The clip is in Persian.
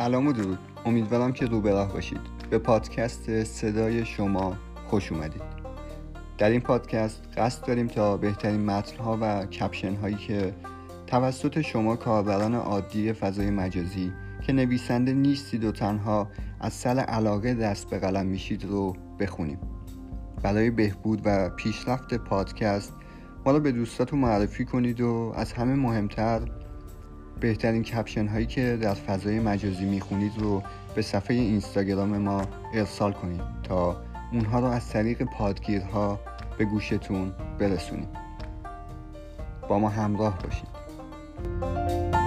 سلام و درود. امیدوارم که رو راه باشید. به پادکست صدای شما خوش اومدید. در این پادکست قصد داریم تا بهترین متنها و کپشن هایی که توسط شما کاربران عادی فضای مجازی که نویسنده نیستید و تنها از سل علاقه دست به قلم میشید رو بخونیم. برای بهبود و پیشرفت پادکست ما رو به دوستاتون معرفی کنید و از همه مهمتر بهترین کپشن هایی که در فضای مجازی می‌خونید رو به صفحه اینستاگرام ما ارسال کنید تا اونها رو از طریق پادگیرها به گوشتون برسونید. با ما همراه باشید.